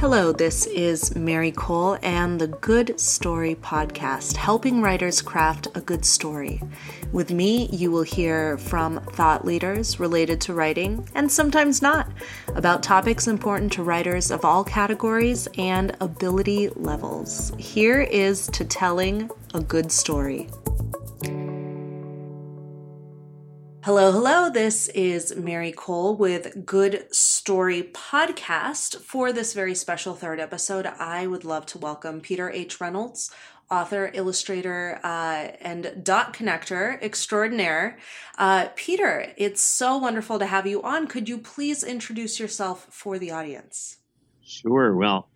Hello, this is Mary Kole and the Good Story Podcast, helping writers craft a good story. With me, you will hear from thought leaders related to writing, and sometimes not, about topics important to writers of all categories and ability levels. Here is to telling a good story. Hello, hello. This is Mary Kole with Good Story Podcast. For this very special third episode, I would love to welcome Peter H. Reynolds, author, illustrator, uh, and dot connector extraordinaire. Uh, Peter, it's so wonderful to have you on. Could you please introduce yourself for the audience? Sure. Well,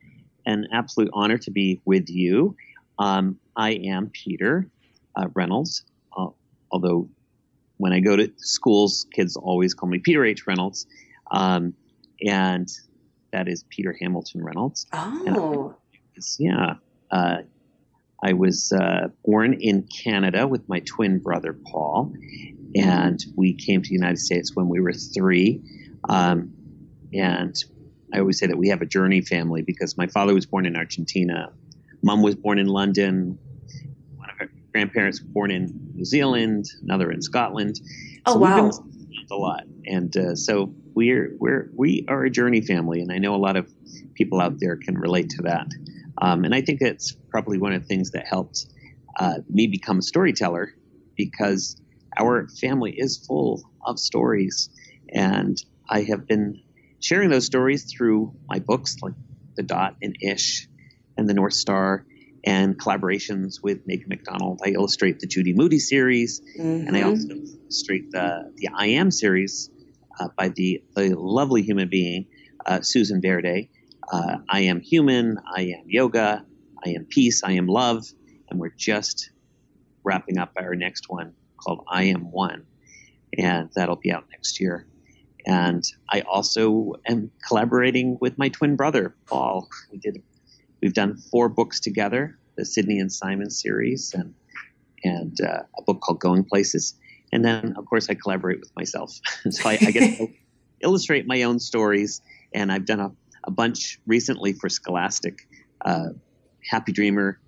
an absolute honor to be with you. Um, I am Peter uh, Reynolds, uh, although when I go to schools, kids always call me Peter H. Reynolds. Um, and that is Peter Hamilton Reynolds. Oh. yeah. Uh, I was uh, born in Canada with my twin brother, Paul. And we came to the United States when we were three. Um, and I always say that we have a journey family because my father was born in Argentina, mom was born in London, grandparents born in New Zealand, another in Scotland. So Oh so wow, a lot, and uh, so we're we're we are a journey family, and I know a lot of people out there can relate to that. Um, and I think that's probably one of the things that helped uh, me become a storyteller because our family is full of stories, and I have been sharing those stories through my books like The Dot and Ish and The North Star and collaborations with Megan McDonald. I illustrate the Judy Moody series, mm-hmm. and I also illustrate the the I Am series uh, by the, the lovely human being uh, Susan Verde. Uh, I am human. I am yoga. I am peace. I am love, and we're just wrapping up our next one called I Am One, and that'll be out next year. And I also am collaborating with my twin brother Paul. We did We've done four books together, the Sydney and Simon series, and and uh, a book called Going Places. And then, of course, I collaborate with myself. so I, I get to illustrate my own stories, and I've done a, a bunch recently for Scholastic. Uh, Happy Dreamer,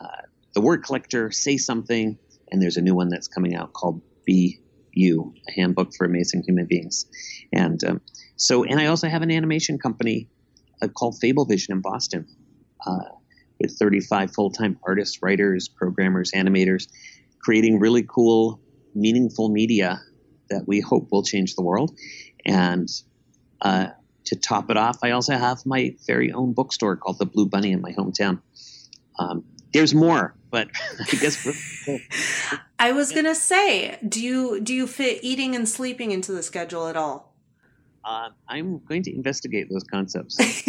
uh, The Word Collector, Say Something, and there's a new one that's coming out called Be You, a handbook for amazing human beings. And um, so, and I also have an animation company uh, called Fable Vision in Boston, uh, with 35 full-time artists, writers, programmers, animators, creating really cool, meaningful media that we hope will change the world. And uh, to top it off, I also have my very own bookstore called the Blue Bunny in my hometown. Um, there's more, but I guess. I was gonna say, do you do you fit eating and sleeping into the schedule at all? Uh, I'm going to investigate those concepts.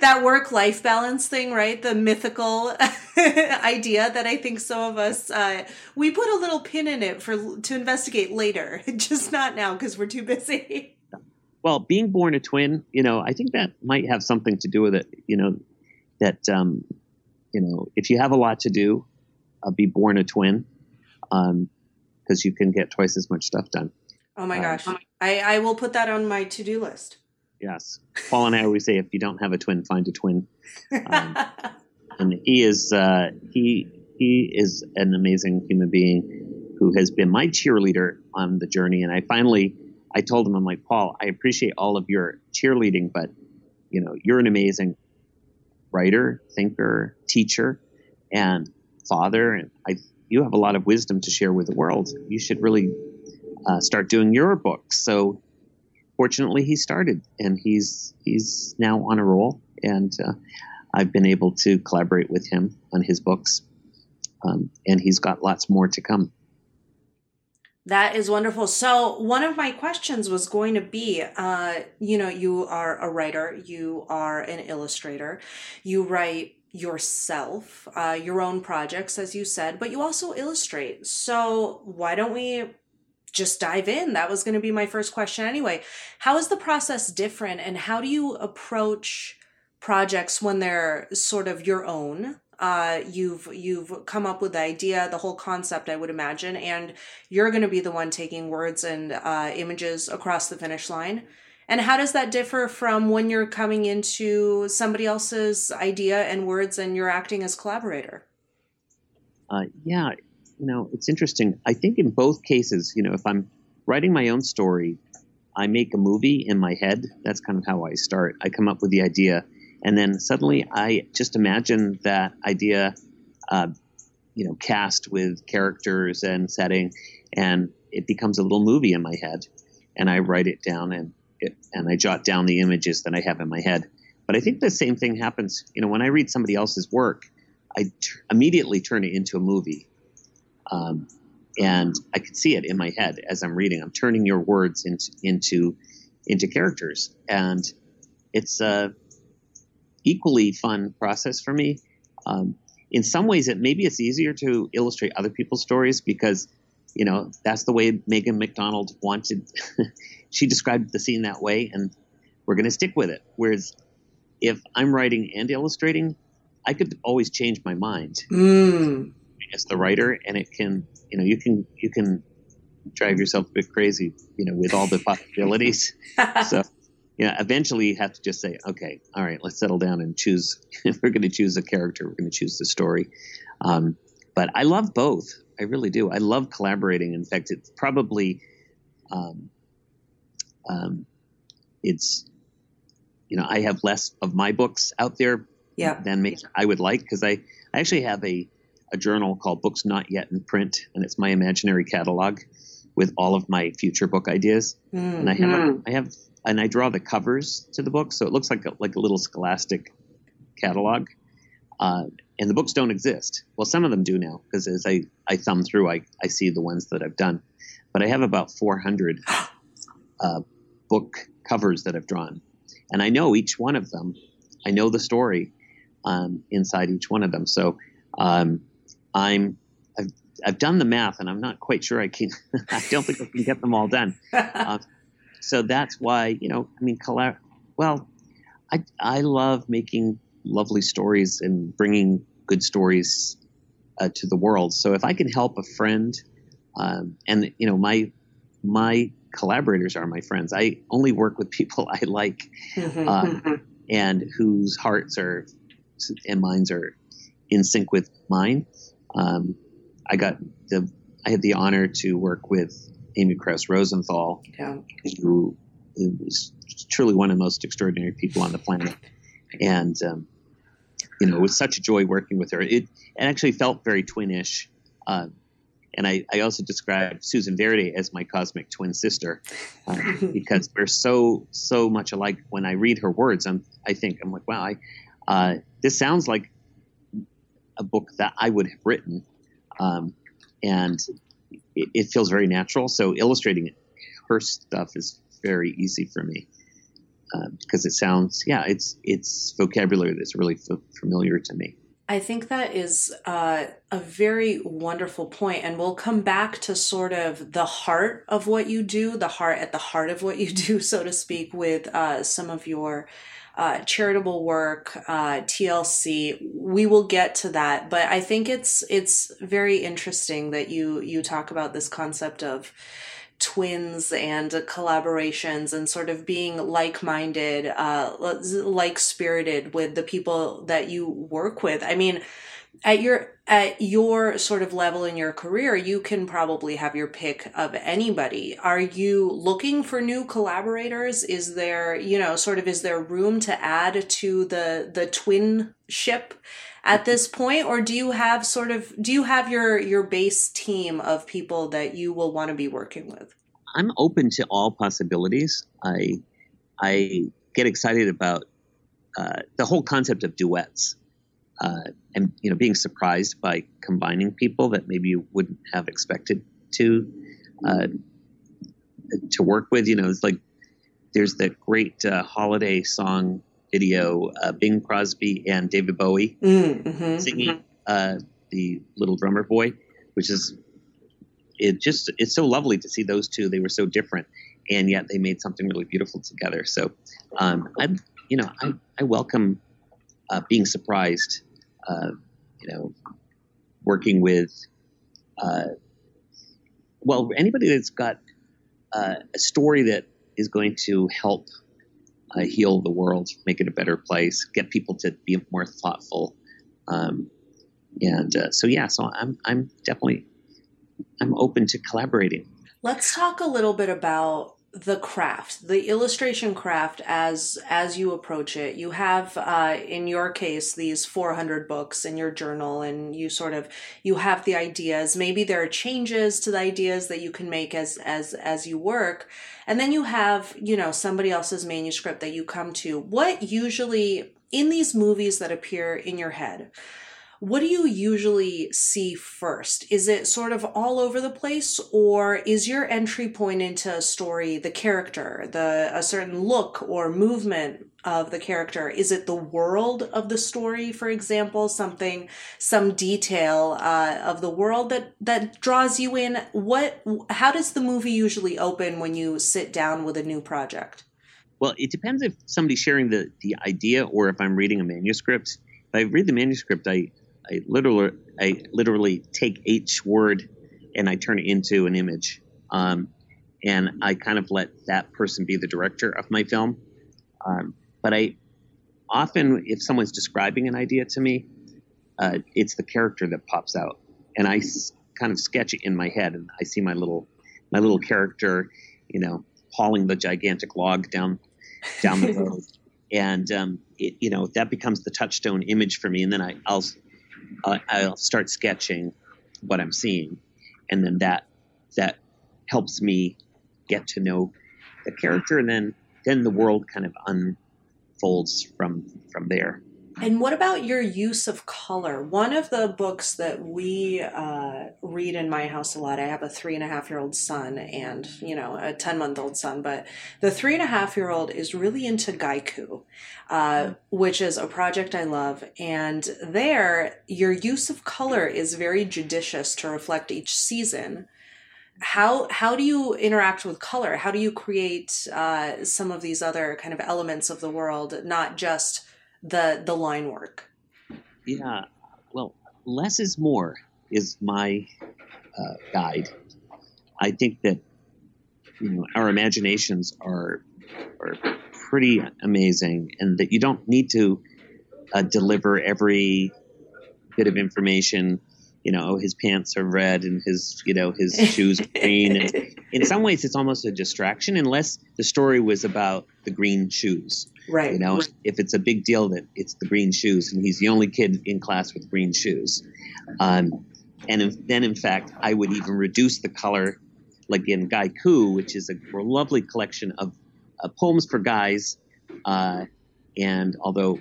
that work life balance thing, right? The mythical idea that I think some of us uh, we put a little pin in it for to investigate later, just not now because we're too busy. Well, being born a twin, you know, I think that might have something to do with it. You know, that um, you know, if you have a lot to do, uh, be born a twin, because um, you can get twice as much stuff done. Oh my gosh. Um, I, I will put that on my to do list. Yes. Paul and I always say if you don't have a twin, find a twin. Um, and he is uh, he he is an amazing human being who has been my cheerleader on the journey. And I finally I told him I'm like Paul, I appreciate all of your cheerleading, but you know you're an amazing writer, thinker, teacher, and father, and I you have a lot of wisdom to share with the world. You should really uh, start doing your books. So fortunately, he started, and he's he's now on a roll, and uh, I've been able to collaborate with him on his books, um, and he's got lots more to come. That is wonderful. So, one of my questions was going to be uh, you know, you are a writer, you are an illustrator, you write yourself, uh, your own projects, as you said, but you also illustrate. So, why don't we just dive in. That was going to be my first question anyway. How is the process different and how do you approach projects when they're sort of your own? Uh, you've you've come up with the idea, the whole concept, I would imagine, and you're going to be the one taking words and uh, images across the finish line. And how does that differ from when you're coming into somebody else's idea and words and you're acting as collaborator? Uh, yeah, you know, it's interesting. I think in both cases, you know, if I'm writing my own story, I make a movie in my head. That's kind of how I start. I come up with the idea, and then suddenly I just imagine that idea, uh, you know, cast with characters and setting, and it becomes a little movie in my head. And I write it down, and it, and I jot down the images that I have in my head. But I think the same thing happens, you know, when I read somebody else's work, I t- immediately turn it into a movie. Um, and I can see it in my head as I'm reading. I'm turning your words into into into characters, and it's a equally fun process for me. Um, in some ways, it maybe it's easier to illustrate other people's stories because you know that's the way Megan McDonald wanted. she described the scene that way, and we're going to stick with it. Whereas if I'm writing and illustrating, I could always change my mind mm. As the writer, and it can, you know, you can you can drive yourself a bit crazy, you know, with all the possibilities. so, yeah, eventually you have to just say, okay, all right, let's settle down and choose. If we're going to choose a character, we're going to choose the story. Um, but I love both. I really do. I love collaborating. In fact, it's probably um, um, it's you know I have less of my books out there yeah. than I would like because I, I actually have a, a journal called Books Not Yet in Print, and it's my imaginary catalog with all of my future book ideas. Mm. And I have mm. I have and I draw the covers to the book, so it looks like a, like a little scholastic catalog. Uh, and the books don't exist. Well, some of them do now because as I, I thumb through, I, I see the ones that I've done. But I have about 400 uh, book covers that I've drawn. And I know each one of them. I know the story um, inside each one of them. So um, I'm I've, I've, done the math, and I'm not quite sure I can. I don't think I can get them all done. Uh, so that's why you know I mean collab. Well, I I love making lovely stories and bringing good stories uh, to the world. So if I can help a friend, um, and you know my my collaborators are my friends. I only work with people I like mm-hmm, um, mm-hmm. and whose hearts are and minds are in sync with mine. Um, I got the I had the honor to work with Amy Krouse Rosenthal, yeah. who is truly one of the most extraordinary people on the planet, and um, you know it was such a joy working with her. It, it actually felt very twinish. Uh, and I, I also described Susan Verde as my cosmic twin sister uh, because we're so so much alike. When I read her words, I'm I think I'm like, wow, I, uh, this sounds like a book that I would have written, um, and it, it, feels very natural. So illustrating her stuff is very easy for me uh, because it sounds, yeah, it's it's vocabulary that's really f- familiar to me. I think that is uh, a very wonderful point, and we'll come back to sort of the heart of what you do, the heart at the heart of what you do, so to speak, with uh, some of your uh, charitable work, uh, TLC. We will get to that, but I think it's it's very interesting that you you talk about this concept of twins and collaborations and sort of being like-minded uh like-spirited with the people that you work with i mean at your at your sort of level in your career you can probably have your pick of anybody. Are you looking for new collaborators? Is there you know sort of is there room to add to the the twin ship at this point? Or do you have sort of do you have your your base team of people that you will want to be working with? I'm open to all possibilities. I i get excited about uh, the whole concept of duets uh, and you know being surprised by combining people that maybe you wouldn't have expected to uh, to work with you know it's like there's that great uh, holiday song video, uh, Bing Crosby and David Bowie mm, mm-hmm, singing mm-hmm. Uh, the Little Drummer Boy, which is it just it's so lovely to see those two. They were so different, and yet they made something really beautiful together. So um, I, you know, I, I welcome uh, being surprised. Uh, you know, working with uh, well anybody that's got uh, a story that is going to help uh, heal the world, make it a better place, get people to be more thoughtful. Um, and uh, so, yeah, so I'm, I'm definitely, I'm open to collaborating. Let's talk a little bit about the craft the illustration craft as as you approach it. You have uh, in your case these 400 books in your journal and you sort of you have the ideas. Maybe there are changes to the ideas that you can make as as as you work. And then you have you know somebody else's manuscript that you come to. What usually in these movies that appear in your head what do you usually see first? Is it sort of all over the place, or is your entry point into a story the character, the a certain look or movement of the character? Is it the world of the story, for example, something, some detail uh, of the world that that draws you in? What? How does the movie usually open when you sit down with a new project? Well, it depends if somebody's sharing the the idea or if I'm reading a manuscript. If I read the manuscript, I I literally I literally take each word and I turn it into an image. Um, and I kind of let that person be the director of my film. Um, but I often, if someone's describing an idea to me, uh, it's the character that pops out, and I s- kind of sketch it in my head, and I see my little my little character, you know, hauling the gigantic log down down the road, and um, it, you know that becomes the touchstone image for me, and then I, I'll uh, I'll start sketching what I'm seeing, and then that that helps me get to know the character, and then then the world kind of unfolds from from there. And what about your use of color? One of the books that we uh, read in my house a lot, I have a three and a half year old son and, you know, a 10 month old son, but the three and a half year old is really into Guyku, uh, which is a project I love. And there, your use of color is very judicious to reflect each season how how do you interact with color how do you create uh, some of these other kind of elements of the world not just the the line work? Yeah, well, less is more is my uh, guide. I think that you know our imaginations are are pretty amazing, and that you don't need to uh, deliver every bit of information. You know, his pants are red and his you know his shoes are green. And in some ways, it's almost a distraction, unless the story was about the green shoes. Right. You know, if it's a big deal that it's the green shoes and he's the only kid in class with green shoes. Um, and if, then, in fact, I would even reduce the color, like in Guyku, which is a lovely collection of uh, poems for guys, uh, and although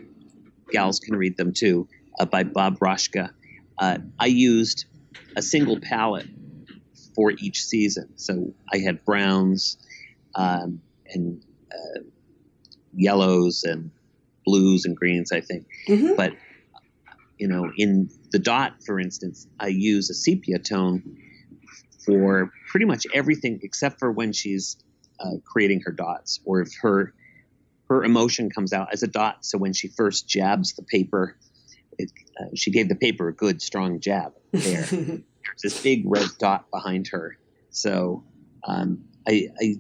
gals can read them too, uh, by Bob Raczka. Uh, I used a single palette for each season. So I had browns um, and uh, yellows and blues and greens, I think. Mm-hmm. But you know, in the dot, for instance, I use a sepia tone for pretty much everything except for when she's uh, creating her dots, or if her her emotion comes out as a dot. So when she first jabs the paper, it, uh, she gave the paper a good strong jab there. There's this big red dot behind her. So um, I, I,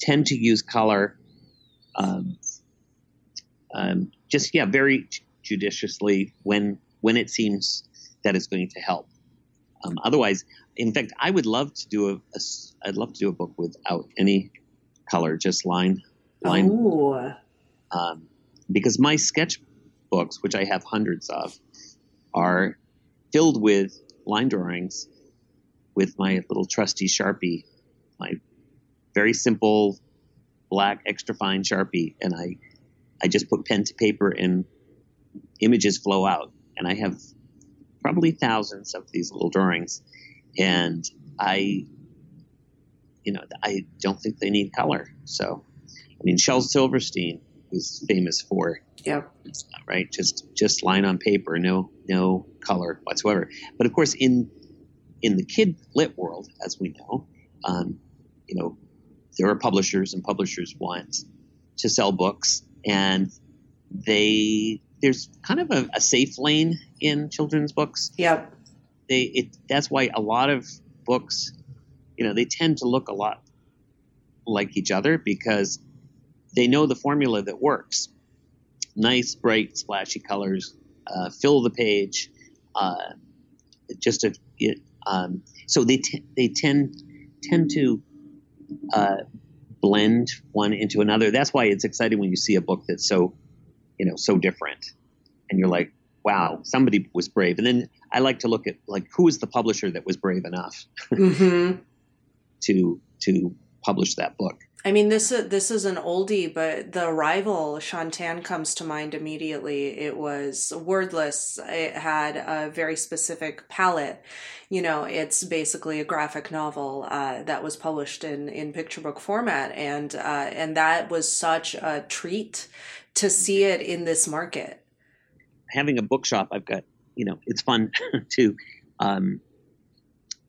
tend to use color um, um, just yeah, very judiciously when when it seems that it's going to help. Um, otherwise, in fact, I would love to do a, a I'd love to do a book without any color, just line line. Oh. Um, because my sketch books, which I have hundreds of, are filled with line drawings with my little trusty Sharpie, my very simple black extra fine Sharpie, and I I just put pen to paper and images flow out. And I have probably thousands of these little drawings. And I, you know, I don't think they need color. So, I mean, Shel Silverstein is famous for, yeah, right, just just line on paper, no no color whatsoever. But of course, in in the kid lit world, as we know, um, you know, there are publishers, and publishers want to sell books and they there's kind of a, a safe lane in children's books. Yep. They it that's why a lot of books, you know, they tend to look a lot like each other because they know the formula that works. Nice, bright, splashy colors, uh, fill the page. Uh, just a, it, um, so they t- they tend tend to uh, blend one into another. That's why it's exciting when you see a book that's so you know so different, and you're like, wow, somebody was brave. And then I like to look at like who is the publisher that was brave enough mm-hmm. to to publish that book. I mean, this is this is an oldie, but the rival Shaun Tan comes to mind immediately. It was wordless. It had a very specific palette. You know, it's basically a graphic novel uh, that was published in in picture book format, and uh, and that was such a treat to see it in this market. Having a bookshop, I've got you know, it's fun to um,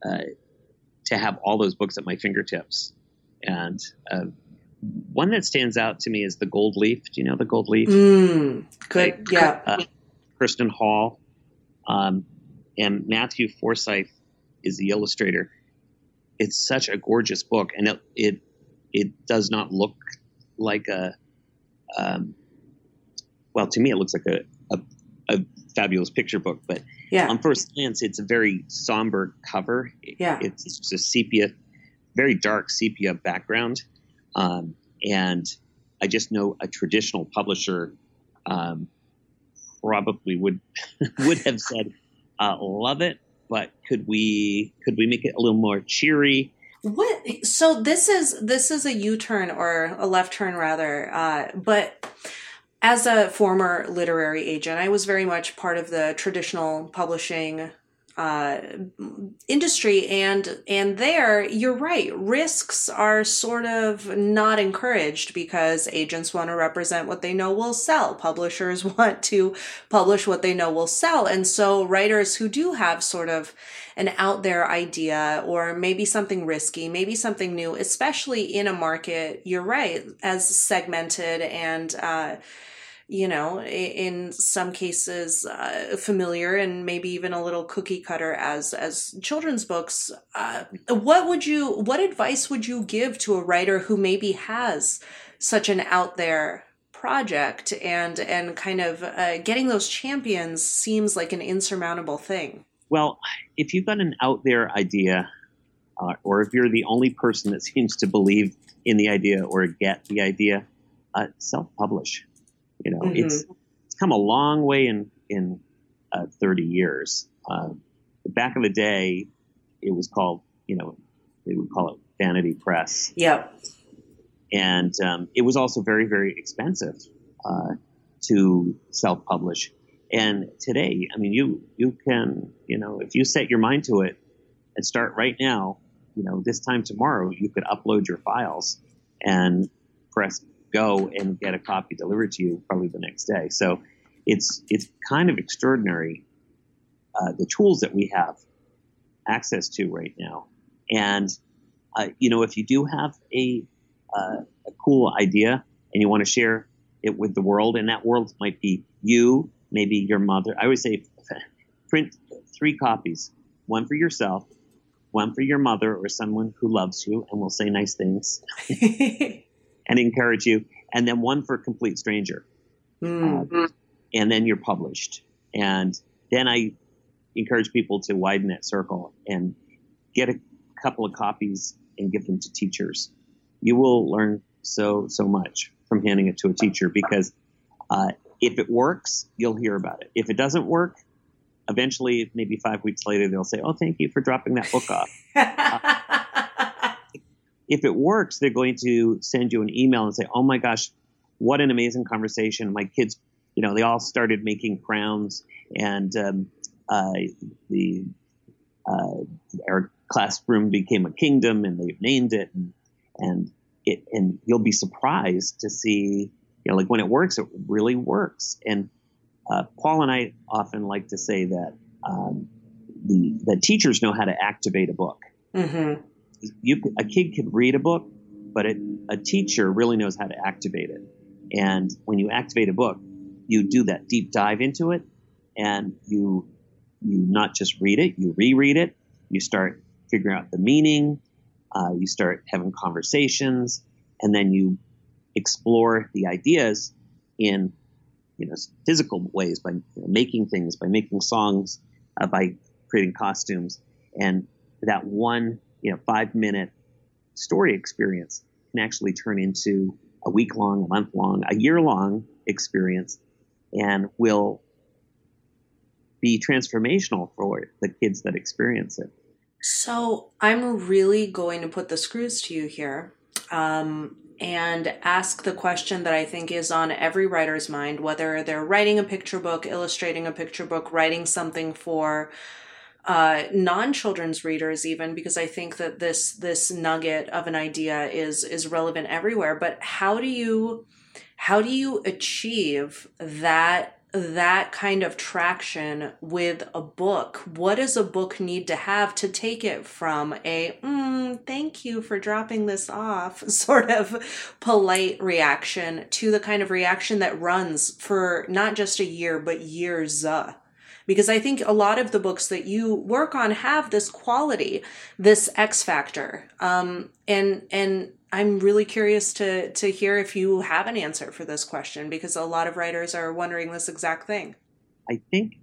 uh, to have all those books at my fingertips and uh, one that stands out to me is the Gold Leaf. Do you know the Gold Leaf? Mm, good, like, yeah. Uh, Kirsten Hall um, and Matthew Forsythe is the illustrator. It's such a gorgeous book, and it it, it does not look like a. Um, well, to me, it looks like a, a, a fabulous picture book, but yeah. on first glance, it's a very somber cover. Yeah, it's, it's a sepia very dark sepia background. Um, and I just know a traditional publisher um, probably would would have said, uh, "Love it," but could we could we make it a little more cheery? What? So this is this is a U turn or a left turn rather, uh, but. As a former literary agent, I was very much part of the traditional publishing uh, industry and and there you're right risks are sort of not encouraged because agents want to represent what they know will sell. Publishers want to publish what they know will sell. And so writers who do have sort of an out there idea or maybe something risky maybe something new especially in a market you're right as segmented and uh, you know, in some cases uh, familiar and maybe even a little cookie cutter as as children's books. Uh, what would you what advice would you give to a writer who maybe has such an out there project and and kind of uh, getting those champions seems like an insurmountable thing? Well, if you've got an out there idea, uh, or if you're the only person that seems to believe in the idea or get the idea, uh, self publish you know, mm-hmm. it's it's come a long way in in uh, 30 years. Uh, back in the day, it was called, you know, they would call it vanity press. Yep. And um, it was also very, very expensive uh, to self-publish. And today, I mean, you you can, you know, if you set your mind to it and start right now, you know, this time tomorrow, you could upload your files and press go and get a copy delivered to you probably the next day. So it's it's kind of extraordinary uh, the tools that we have access to right now. And uh, you know, if you do have a uh, a cool idea and you want to share it with the world, and that world might be you, maybe your mother. I always say print three copies: one for yourself, one for your mother or someone who loves you and will say nice things. and encourage you, and then one for complete stranger. Mm. Uh, and then you're published. And then I encourage people to widen that circle and get a couple of copies and give them to teachers. You will learn so, so much from handing it to a teacher because uh, if it works, you'll hear about it. If it doesn't work, eventually, maybe five weeks later, they'll say, Oh, thank you for dropping that book off. uh, if it works, they're going to send you an email and say, "Oh my gosh, what an amazing conversation! My kids, you know, they all started making crowns, and um, uh, the uh, our classroom became a kingdom, and they've named it, and, and it, and you'll be surprised to see, you know, like when it works, it really works. And uh, Paul and I often like to say that um, the the teachers know how to activate a book. Mm-hmm you a kid could read a book, but it, a teacher really knows how to activate it. And when you activate a book, you do that deep dive into it, and you you not just read it, you reread it. You start figuring out the meaning. Uh, you start having conversations, and then you explore the ideas in you know physical ways by you know, making things, by making songs, uh, by creating costumes, and that one you know five minute story experience can actually turn into a week long, a month long, a year long experience, and will be transformational for the kids that experience it. So I'm really going to put the screws to you here. Um, and ask the question that I think is on every writer's mind, whether they're writing a picture book, illustrating a picture book, writing something for uh, non-children's readers even because I think that this this nugget of an idea is is relevant everywhere. But how do you how do you achieve that that kind of traction with a book? What does a book need to have to take it from a mm, thank you for dropping this off sort of polite reaction to the kind of reaction that runs for not just a year, but years? Uh? Because I think a lot of the books that you work on have this quality, this X factor. Um, and, and I'm really curious to to hear if you have an answer for this question because a lot of writers are wondering this exact thing. I think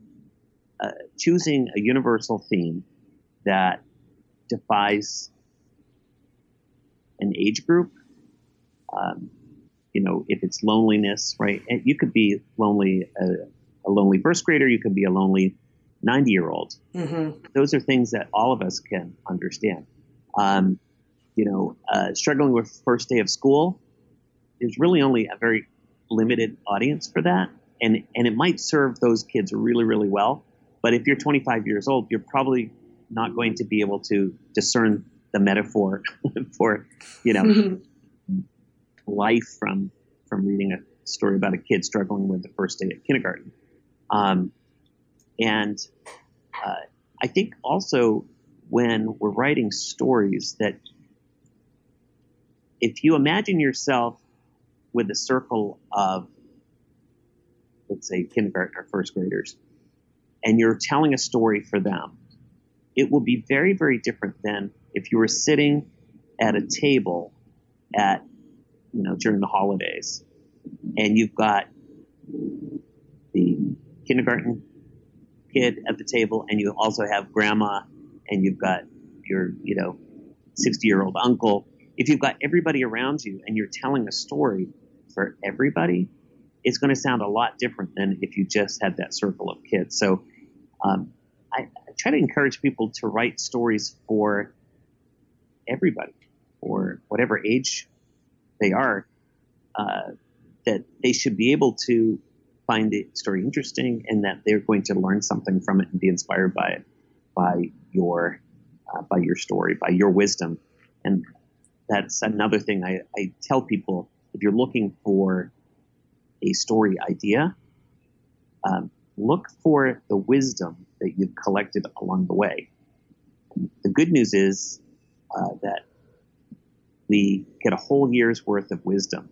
uh, choosing a universal theme that defies an age group, um, you know, if it's loneliness, right? And you could be lonely, uh, a lonely first grader. You could be a lonely 90 year old. Mm-hmm. Those are things that all of us can understand. Um, you know, uh, struggling with first day of school, there's really only a very limited audience for that. And, and it might serve those kids really, really well. But if you're 25 years old, you're probably not going to be able to discern the metaphor for, you know, life from, from reading a story about a kid struggling with the first day at kindergarten. Um, and uh, I think also when we're writing stories that if you imagine yourself with a circle of, let's say, kindergarten or first graders, and you're telling a story for them, it will be very, very different than if you were sitting at a table at, you know, during the holidays, and you've got the kindergarten kid at the table, and you also have grandma, and you've got your, you know, 60 year old uncle, if you've got everybody around you and you're telling a story for everybody, it's going to sound a lot different than if you just had that circle of kids. So um, I, I, try to encourage people to write stories for everybody, or whatever age they are, uh, that they should be able to find the story interesting and that they're going to learn something from it and be inspired by it, by your uh, by your story, by your wisdom. And that's another thing I, I tell people if you're looking for a story idea, um, look for the wisdom that you've collected along the way. The good news is uh, that we get a whole year's worth of wisdom.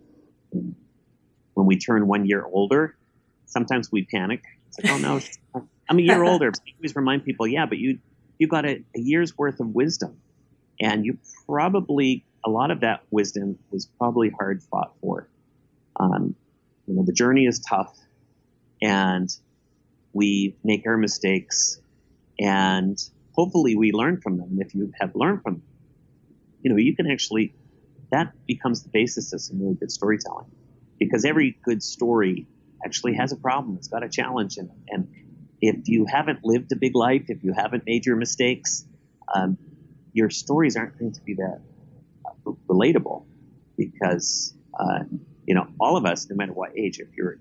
When we turn one year older, sometimes we panic. It's like, oh no, I'm a year older. But always remind people, yeah, but you you got a, a year's worth of wisdom, and you probably a lot of that wisdom was probably hard fought for. Um, you know, the journey is tough, and we make our mistakes, and hopefully we learn from them. If you have learned from them, you know, you can actually that becomes the basis of some really good storytelling, because every good story actually has a problem. It's got a challenge it, and if you haven't lived a big life, if you haven't made your mistakes, um, your stories aren't going to be that relatable because uh, you know all of us, no matter what age, if you're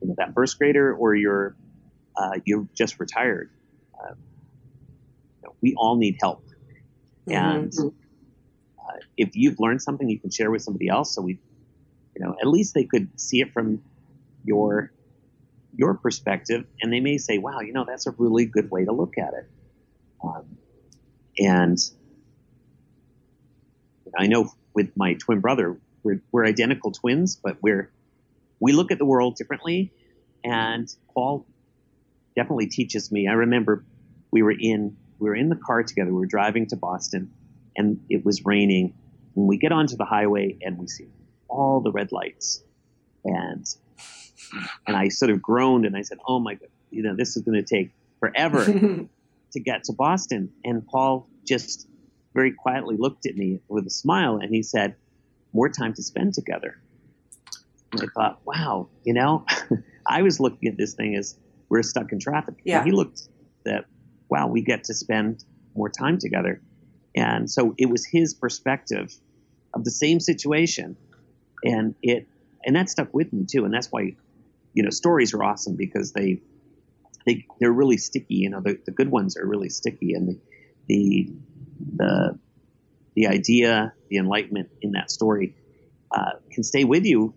you know that first grader or you're uh, you're just retired, uh, you know, we all need help, mm-hmm. and uh, if you've learned something, you can share with somebody else. So we, you know, at least they could see it from your your perspective, and they may say, "Wow, you know, that's a really good way to look at it." Um, and I know with my twin brother, we're, we're identical twins, but we're we look at the world differently. And Paul definitely teaches me. I remember we were in we were in the car together. We were driving to Boston, and it was raining. And we get onto the highway, and we see all the red lights, and and I sort of groaned and I said, "Oh my god, you know, this is going to take forever to get to Boston." And Paul just very quietly looked at me with a smile and he said, "More time to spend together." And I thought, "Wow, you know, I was looking at this thing as we're stuck in traffic." Yeah. And he looked that, "Wow, we get to spend more time together." And so it was his perspective of the same situation, and it and that stuck with me too. And that's why, you know, stories are awesome because they they they're really sticky. You know, the, the good ones are really sticky, and the the the the idea, the enlightenment in that story uh, can stay with you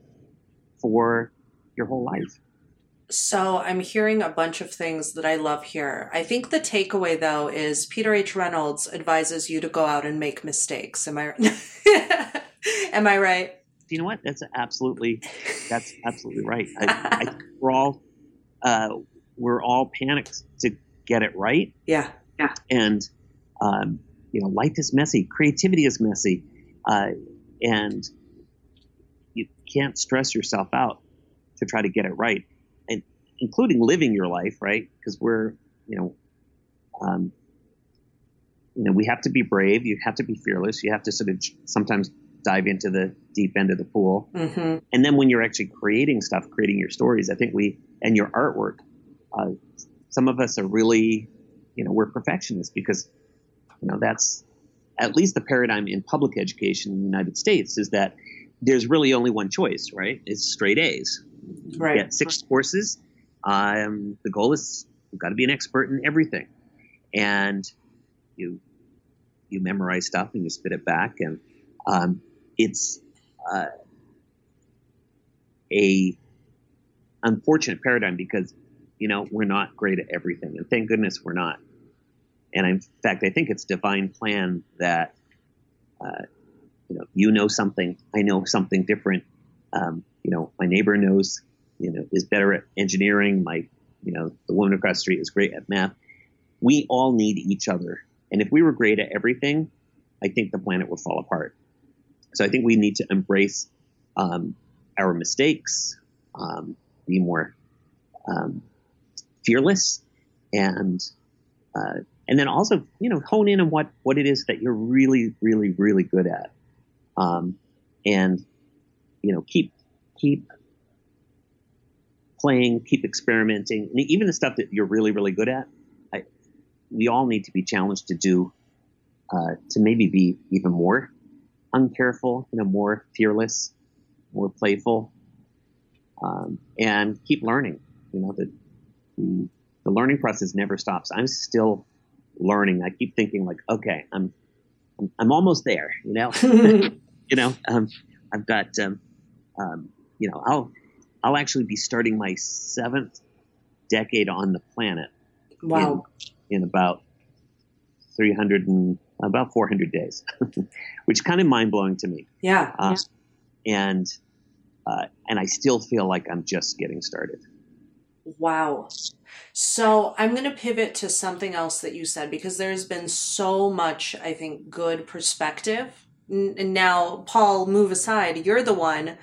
for your whole life. So I'm hearing a bunch of things that I love here. I think the takeaway though is Peter H. Reynolds advises you to go out and make mistakes. Am I Am I right? You know what? That's absolutely that's absolutely right. I, I we're all uh, we're all panicked to get it right. Yeah. Yeah. And um, you know, life is messy. Creativity is messy, uh, and you can't stress yourself out to try to get it right and including living your life, right? Because we're, you know, um, you know, we have to be brave. You have to be fearless. You have to sort of sometimes dive into the deep end of the pool. Mm-hmm. And then when you're actually creating stuff, creating your stories, I think we and your artwork, uh, some of us are really, you know, we're perfectionists because, you know, that's at least the paradigm in public education in the United States is that there's really only one choice, right? It's straight A's. Right. get six courses um, the goal is you've got to be an expert in everything, and you you memorize stuff and you spit it back, and um, it's uh, a unfortunate paradigm because you know we're not great at everything, and thank goodness we're not. And in fact, I think it's divine plan that uh, you know you know something, I know something different. Um, you know, my neighbor knows you know, is better at engineering. My, you know, the woman across the street is great at math. We all need each other. And if we were great at everything, I think the planet would fall apart. So I think we need to embrace um, our mistakes, um, be more um, fearless, and uh, and then also you know hone in on what what it is that you're really really really good at, um, and you know keep keep playing, keep experimenting, and even the stuff that you're really, really good at. I, we all need to be challenged to do, uh, to maybe be even more uncareful, you know, more fearless, more playful, um, and keep learning. You know, the, the the learning process never stops. I'm still learning. I keep thinking like, okay, I'm I'm, I'm almost there. You know, you know, um, I've got um, um, you know, I'll I'll actually be starting my seventh decade on the planet. Wow. In, in about 300 and about 400 days, which is kind of mind blowing to me. Yeah. Uh, yeah. And, uh, and I still feel like I'm just getting started. Wow. So I'm going to pivot to something else that you said because there's been so much, I think, good perspective. And now, Paul, move aside. You're the one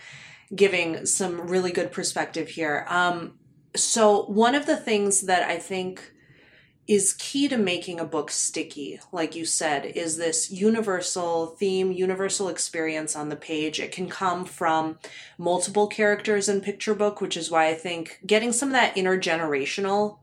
giving some really good perspective here. Um, so, one of the things that I think is key to making a book sticky, like you said, is this universal theme, universal experience on the page. It can come from multiple characters in picture book, which is why I think getting some of that intergenerational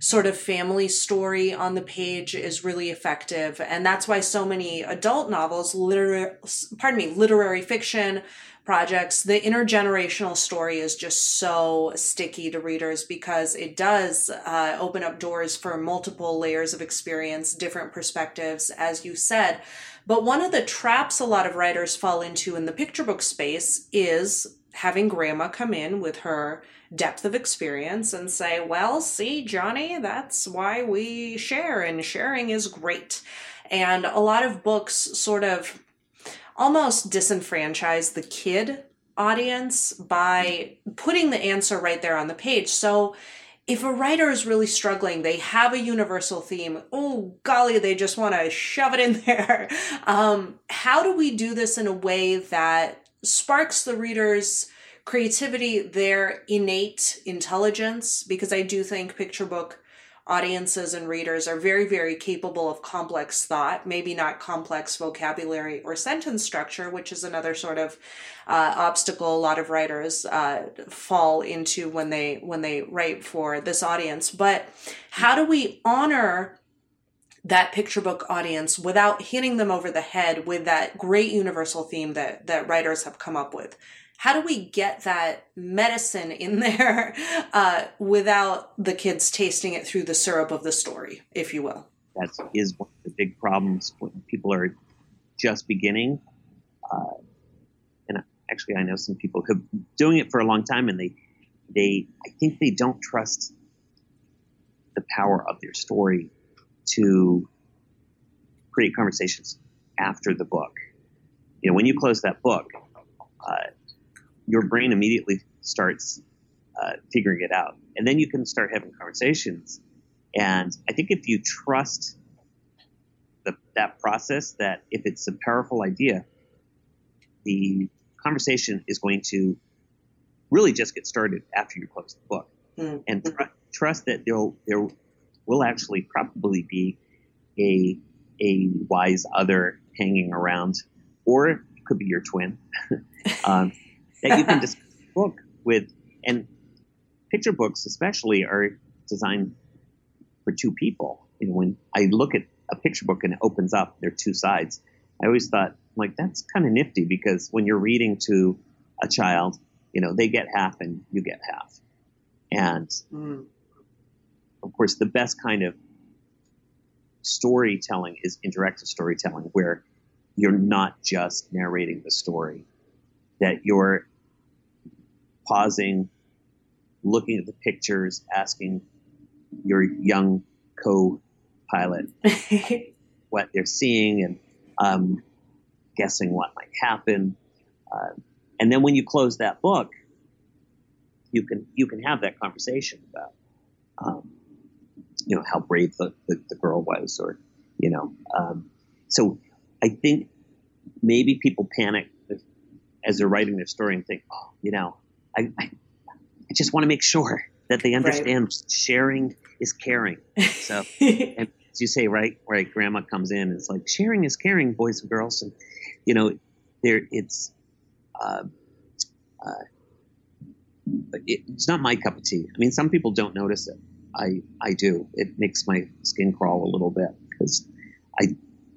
sort of family story on the page is really effective and that's why so many adult novels literary pardon me literary fiction projects, the intergenerational story is just so sticky to readers because it does uh, open up doors for multiple layers of experience, different perspectives, as you said. But one of the traps a lot of writers fall into in the picture book space is having grandma come in with her depth of experience and say, Well, see, Johnny, that's why we share, and sharing is great. And a lot of books sort of almost disenfranchise the kid audience by putting the answer right there on the page. So if a writer is really struggling, they have a universal theme. Oh, golly, they just want to shove it in there. Um, how do we do this in a way that sparks the reader's creativity, their innate intelligence, because I do think picture book audiences and readers are very, very capable of complex thought, maybe not complex vocabulary or sentence structure, which is another sort of uh, obstacle a lot of writers uh, fall into when they when they write for this audience. But how do we honor that picture book audience without hitting them over the head with that great universal theme that that writers have come up with? How do we get that medicine in there uh, without the kids tasting it through the syrup of the story, if you will? That is one of the big problems when people are just beginning. Uh, and actually, I know some people who've been doing it for a long time, and they, they, I think they don't trust the power of their story to create conversations after the book. You know, when you close that book, uh, your brain immediately starts uh, figuring it out. And then you can start having conversations. And I think if you trust the, that process, that if it's a powerful idea, the conversation is going to really just get started after you close the book. Mm-hmm. And tr- trust that there there will actually probably be a a wise other hanging around, or it could be your twin. um, that you can discuss a book with. And picture books, especially, are designed for two people. You know, when I look at a picture book and it opens up, there are two sides. I always thought, like, that's kind of nifty because when you're reading to a child, you know, they get half and you get half. And mm. of course, the best kind of storytelling is interactive storytelling, where you're not just narrating the story, that you're pausing, looking at the pictures, asking your young co-pilot what they're seeing and um, guessing what might happen. Uh, and then when you close that book, you can you can have that conversation about um, you know how brave the, the, the, girl was, or you know. Um, so I think maybe people panic as they're writing their story and think, oh, you know, I, I, I just want to make sure that they understand right. sharing is caring. So, and as you say, right, right, grandma comes in it's like sharing is caring, boys and girls, and you know, there it's, uh, uh, it, it's not my cup of tea. I mean, some people don't notice it. I I do. It makes my skin crawl a little bit because I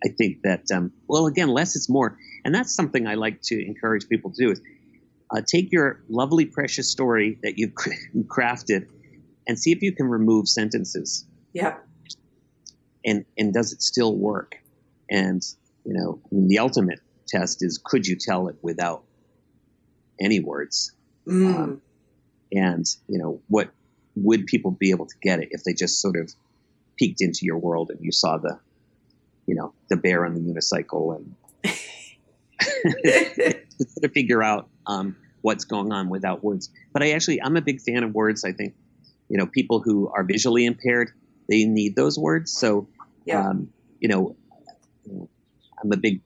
I think that um, well, again, less is more, and that's something I like to encourage people to do is uh, take your lovely, precious story that you've crafted and see if you can remove sentences. Yeah. And and does it still work? And you know, I mean, the ultimate test is could you tell it without any words? Mm. Um, and you know, what would people be able to get it if they just sort of peeked into your world and you saw the, you know, the bear on the unicycle and to figure out um, what's going on without words. But I actually, I'm a big fan of words. I think, you know, people who are visually impaired, they need those words. So, yeah. um, you know, I'm a big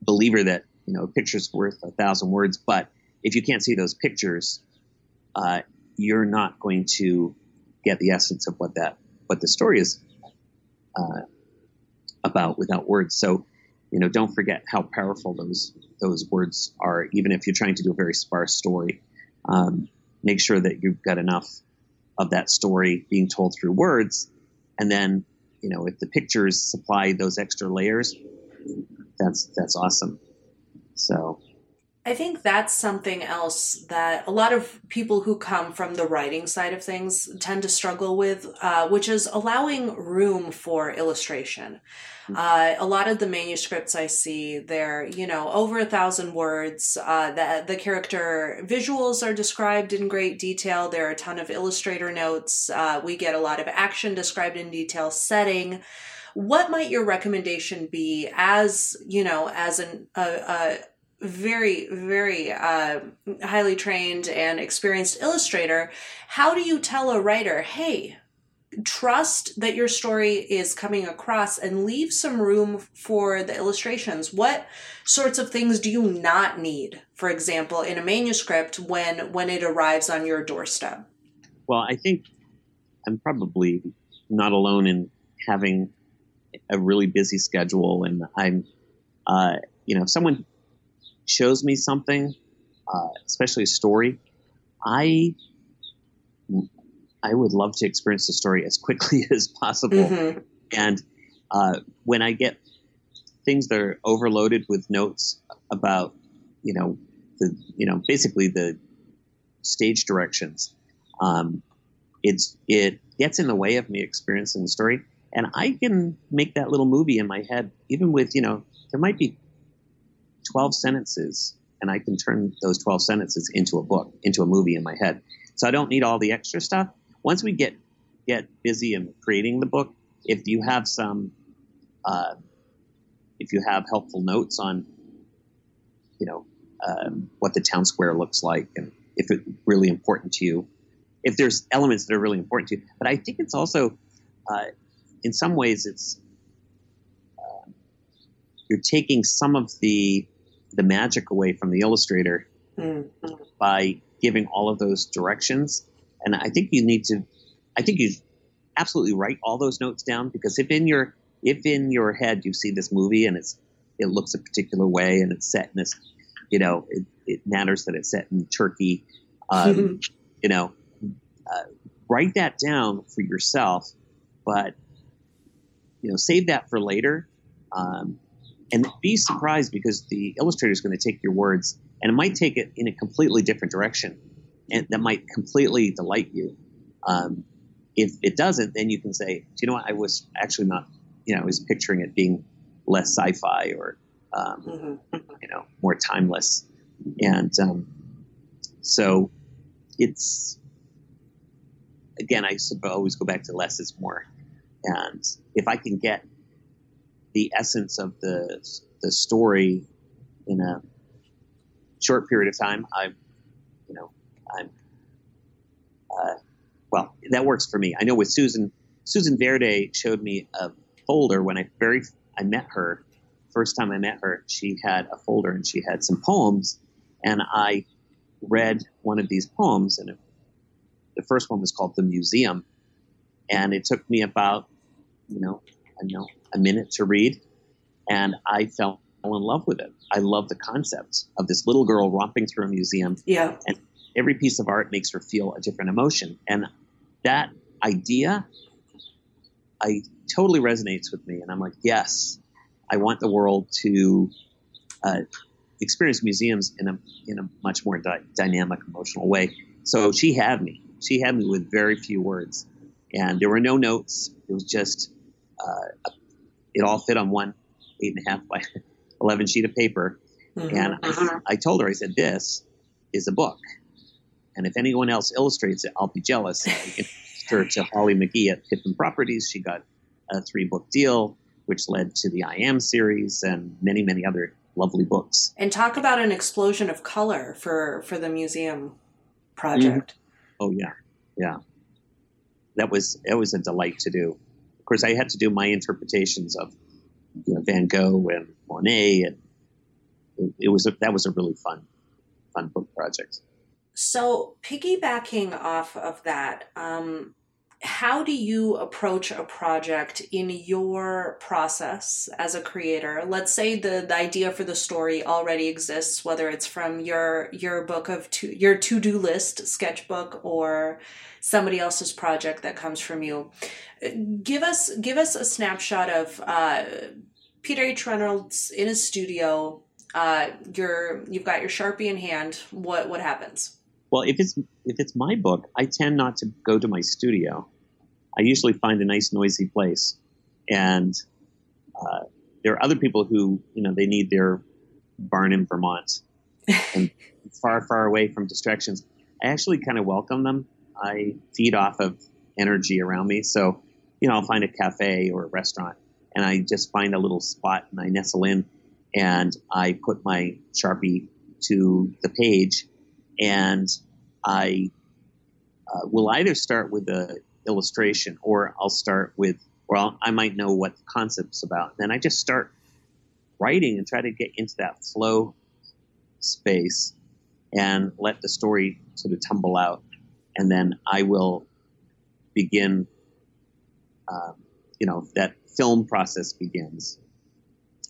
believer that, you know, a picture's worth a thousand words. But if you can't see those pictures, uh, you're not going to get the essence of what that, what the story is uh, about without words. So, you know, don't forget how powerful those those words are, even if you're trying to do a very sparse story. Um, make sure that you've got enough of that story being told through words, and then, you know, if the pictures supply those extra layers, that's that's awesome. So I think that's something else that a lot of people who come from the writing side of things tend to struggle with, uh, which is allowing room for illustration. Mm-hmm. Uh, a lot of the manuscripts I see, they're, you know, over a thousand words. Uh, the, the character visuals are described in great detail. There are a ton of illustrator notes. Uh, we get a lot of action described in detail, setting what might your recommendation be as you know as an a, a, very, very uh, highly trained and experienced illustrator, how do you tell a writer, hey, trust that your story is coming across and leave some room for the illustrations. What sorts of things do you not need, for example, in a manuscript when when it arrives on your doorstep? Well, I think I'm probably not alone in having a really busy schedule, and I'm, uh, you know, someone shows me something, uh, especially a story, I I would love to experience the story as quickly as possible. Mm-hmm. And uh, when I get things that are overloaded with notes about, you know, the you know basically the stage directions, um, it's it gets in the way of me experiencing the story. And I can make that little movie in my head, even with you know there might be twelve sentences, and I can turn those twelve sentences into a book, into a movie in my head. So I don't need all the extra stuff once we get get busy in creating the book, if you have some, uh, if you have helpful notes on, you know, um, what the town square looks like, and if it's really important to you, if there's elements that are really important to you, but I think it's also, uh, in some ways, it's uh, you're taking some of the the magic away from the illustrator mm-hmm. by giving all of those directions and I think you need to, I think you absolutely write all those notes down because if in your if in your head you see this movie and it's it looks a particular way and it's set in this, you know, it, it matters that it's set in Turkey. Um, you know, uh, write that down for yourself, but you know, save that for later. Um, and be surprised because the illustrator is going to take your words and it might take it in a completely different direction and that might completely delight you. Um, if it doesn't, then you can say, do you know what? I was actually not, you know, I was picturing it being less sci-fi or, um, mm-hmm. you know, more timeless. And um, so it's, again, I always go back to less is more. And if I can get the essence of the, the story in a short period of time, I, you know, I'm, uh, well, that works for me. I know with Susan, Susan Verde showed me a folder when I very I met her. First time I met her, she had a folder and she had some poems, and I read one of these poems, and it, the first one was called "The Museum," and it took me about, you know, I know a minute to read, and I fell in love with it. I love the concept of this little girl romping through a museum, yeah, and every piece of art makes her feel a different emotion. And that idea, I totally resonates with me. And I'm like, yes, I want the world to uh, experience museums in a in a much more di- dynamic, emotional way. So she had me. She had me with very few words, and there were no notes. It was just uh, it all fit on one eight and a half by eleven sheet of paper. Mm-hmm. And I, I told her, I said, "This is a book." And if anyone else illustrates it, I'll be jealous. I introduced her to Holly McGhee at Pippin Properties. She got a three book deal, which led to the I Am series and many, many other lovely books. And talk about an explosion of color for, for the museum project. Mm-hmm. Oh, yeah. Yeah. That was, it was a delight to do. Of course, I had to do my interpretations of you know, Van Gogh and Monet, and it, it was a, that was a really fun, fun book project. So, piggybacking off of that, um, how do you approach a project in your process as a creator? Let's say the, the idea for the story already exists whether it's from your your book of to, your to-do list sketchbook or somebody else's project that comes from you. Give us give us a snapshot of uh, peter h. Reynolds in his studio uh, you're you've got your sharpie in hand. What what happens? Well, if it's if it's my book, I tend not to go to my studio. I usually find a nice noisy place, and uh, there are other people who you know they need their barn in Vermont and far far away from distractions. I actually kind of welcome them. I feed off of energy around me, so you know I'll find a cafe or a restaurant, and I just find a little spot and I nestle in, and I put my sharpie to the page and I uh, will either start with a illustration, or I'll start with, well, I might know what the concept's about. Then I just start writing and try to get into that flow space and let the story sort of tumble out. And then I will begin, um, you know, that film process begins.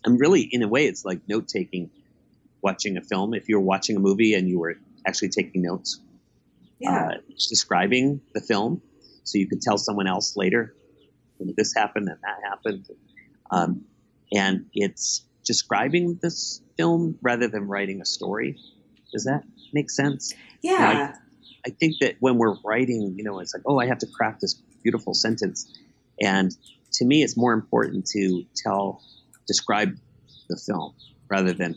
And really, in a way, it's like note taking, watching a film. If you're watching a movie and you were actually taking notes, Yeah. uh, describing the film, so you could tell someone else later, you this happened and that happened, um, and it's describing this film rather than writing a story. Does that make sense? yeah. I think that when we're writing, you know, it's like, oh, I have to craft this beautiful sentence, and to me, it's more important to tell, describe the film rather than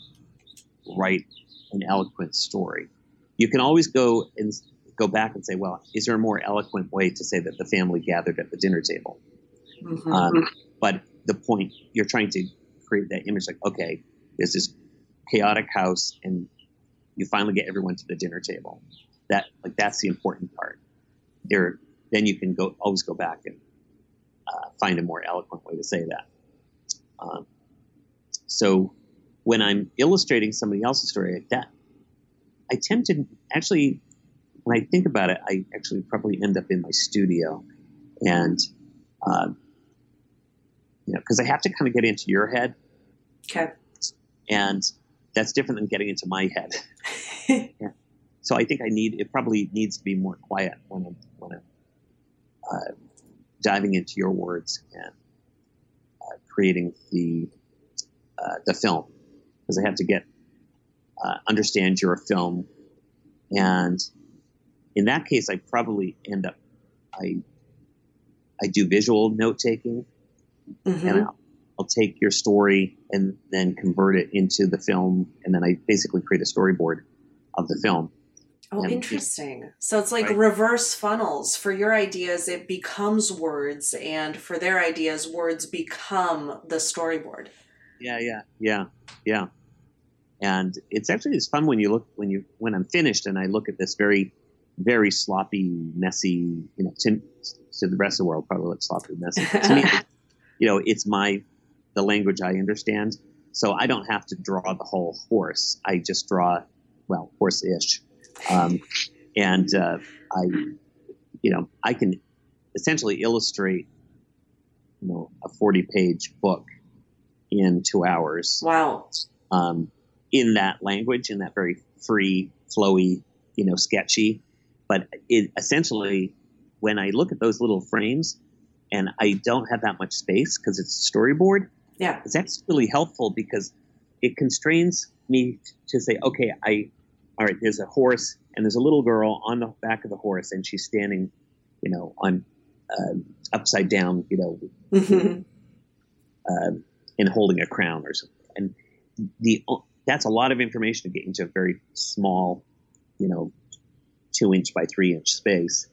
write an eloquent story. You can always go and go back and say, well, is there a more eloquent way to say that the family gathered at the dinner table? Mhm. Um, but the point you're trying to create that image, like, okay, there's this chaotic house, and you finally get everyone to the dinner table. That like that's the important part. There, then you can go always go back and uh, find a more eloquent way to say that. Um, so when I'm illustrating somebody else's story that, I tend to actually, when I think about it, I actually probably end up in my studio, and uh, you know, because I have to kind of get into your head, okay. and that's different than getting into my head. yeah. So I think I need it probably needs to be more quiet when I'm when I'm uh, diving into your words and uh, creating the uh, the film because I have to get uh, understand your film, and in that case, I probably end up I I do visual note taking Mhm. and I'll, I'll take your story and then convert it into the film, and then I basically create a storyboard of the film. Oh, and- interesting. So it's like Right. reverse funnels. For your ideas, it becomes words, and for their ideas, words become the storyboard. Yeah, yeah, yeah, yeah. And it's actually it's fun when you look when you when I'm finished and I look at this very very sloppy, messy. You know, to, to the rest of the world probably looks sloppy, messy. to me, you know, it's my the language I understand, so I don't have to draw the whole horse. I just draw, well, horse-ish, um, and uh, I, you know, I can essentially illustrate, you know, a forty-page book in two hours Wow. um, in that language, in that very free, flowy, you know, sketchy. But it essentially, when I look at those little frames, and I don't have that much space because it's a storyboard, Yeah. it's actually really helpful because it constrains me to say, okay, I, all right, there's a horse and there's a little girl on the back of the horse and she's standing, you know, on uh, upside down, you know, Mhm. um, and holding a crown or something. And the that's a lot of information to get into a very small, you know, two inch by three inch space.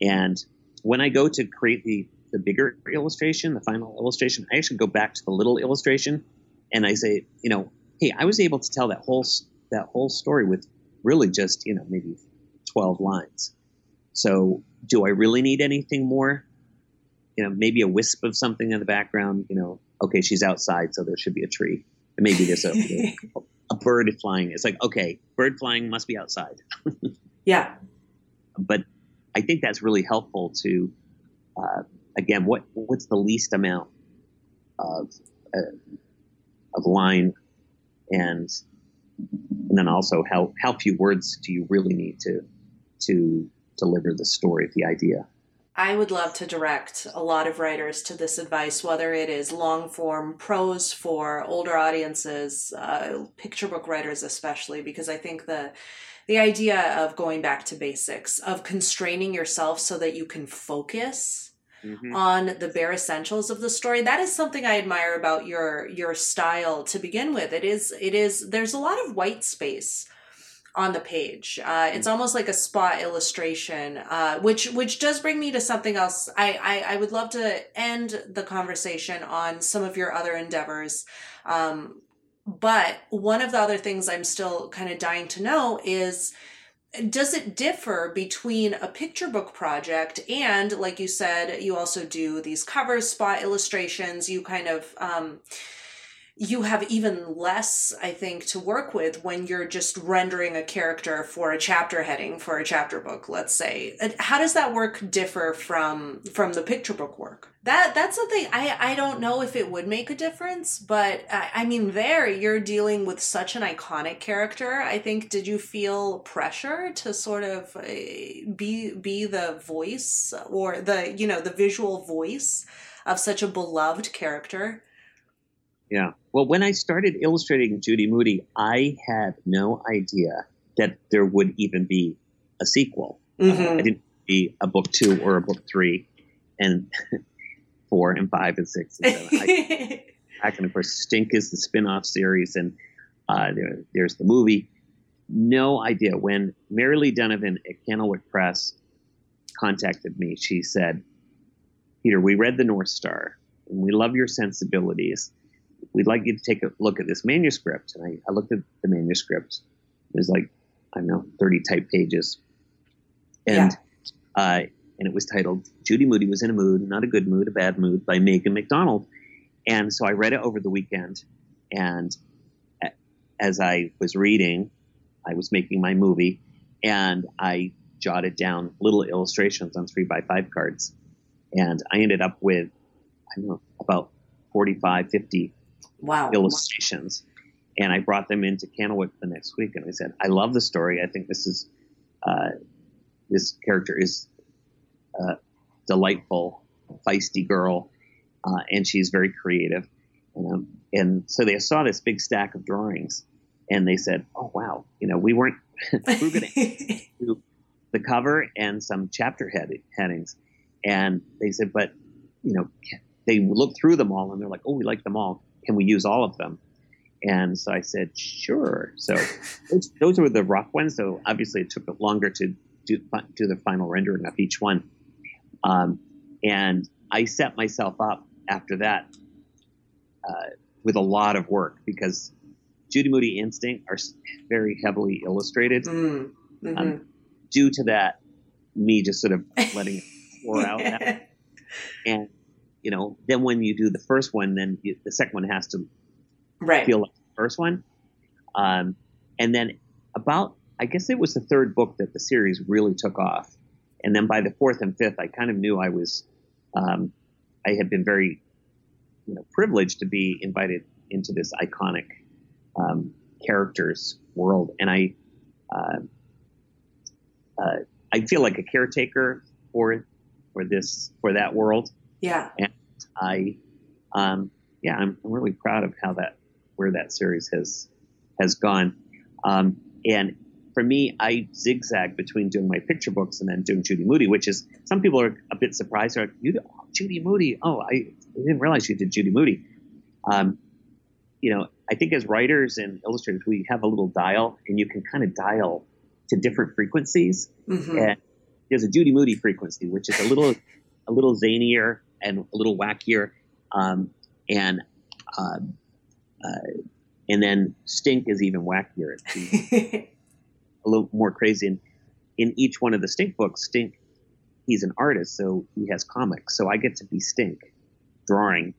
And when I go to create the the bigger illustration, the final illustration, I actually go back to the little illustration, and I say, you know, hey, I was able to tell that whole that whole story with really just you know maybe twelve lines. So do I really need anything more? You know, maybe a wisp of something in the background. You know, okay, she's outside, so there should be a tree. And maybe there's a a bird flying. It's like okay, bird flying must be outside. yeah. But I think that's really helpful to uh, again what what's the least amount of uh, of line and and then also how how few words do you really need to to deliver the story the idea I would love to direct a lot of writers to this advice, whether it is long form prose for older audiences, uh, picture book writers especially, because I think the the idea of going back to basics, of constraining yourself so that you can focus on the bare essentials of the story that is something i admire about your your style to begin with. It is it is there's a lot of white space on the page. Uh, it's almost like a spot illustration uh, which which does bring me to something else. I, I i would love to end the conversation on some of your other endeavors. Um, but one of the other things i'm still kind of dying to know is does it differ between a picture book project and like you said you also do these covers spot illustrations you kind of um, you have even less, I think, to work with when you're just rendering a character for a chapter heading for a chapter book, let's say. How does that work differ from from the picture book work? That that's something I I don't know if it would make a difference, but I, I mean there you're dealing with such an iconic character. I think did you feel pressure to sort of uh, be be the voice or the you know the visual voice of such a beloved character? Yeah. Well, when I started illustrating Judy Moody, I had no idea that there would even be a sequel. Mm-hmm. I didn't be a book two or a book three, and four and five and six and seven. I, and of course, Stink is the spin-off series, and uh, there, there's the movie. No idea when Mary Lee Donovan at Candlewick Press contacted me. She said, "Peter, we read the North Star, and we love your sensibilities." We'd like you to take a look at this manuscript. And I, I looked at the manuscript. There's like, I don't know, 30 type pages. And, yeah. uh, and it was titled Judy Moody Was in a Mood, Not a Good Mood, a Bad Mood by Megan McDonald. And so I read it over the weekend. And as I was reading, I was making my movie and I jotted down little illustrations on three by five cards. And I ended up with, I don't know, about 45, 50 wow. illustrations. And I brought them into Candlewick the next week, and I said, "I love the story. I think this is uh, this character is a uh, delightful, feisty girl, uh, and she's very creative." Um, and so they saw this big stack of drawings, and they said, "Oh wow, you know, we weren't we are going to do the cover and some chapter head, headings." And they said, "But you know, they looked through them all, and they're like, oh, we like them all can we use all of them? And so I said, sure. So those, those were the rough ones. So obviously it took longer to do, do the final rendering of each one. Um, and I set myself up after that uh, with a lot of work because Judy Moody and Stink are very heavily illustrated. Mm, mm-hmm. um, due to that, me just sort of letting it pour out. and you know, then when you do the first one, then you, the second one has to right. feel like the first one. Um, and then about, I guess it was the third book that the series really took off. And then by the fourth and fifth, I kind of knew I was, um, I had been very, you know, privileged to be invited into this iconic um, characters world. And I, uh, uh, I feel like a caretaker for for this for that world. Yeah. And I, um, yeah, I'm, I'm, really proud of how that, where that series has, has gone. Um, and for me, I zigzag between doing my picture books and then doing Judy Moody, which is some people are a bit surprised. They're like, you oh, Judy Moody. Oh, I, I, didn't realize you did Judy Moody. Um, you know, I think as writers and illustrators, we have a little dial and you can kind of dial to different frequencies. Mm-hmm. And there's a Judy Moody frequency, which is a little, a little zanier, and a little wackier. Um, and uh, uh, and then Stink is even wackier. a little more crazy. And in each one of the Stink books, Stink, he's an artist, so he has comics. So I get to be Stink, drawing,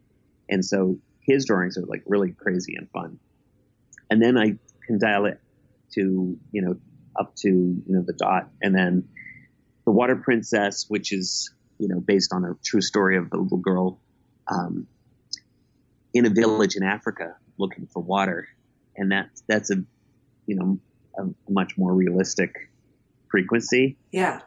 and so his drawings are like really crazy and fun. And then I can dial it to you know up to you know the dot, and then the Water Princess, which is you know, based on a true story of a little girl um, in a village in Africa looking for water, and that that's a you know a much more realistic frequency. Yeah.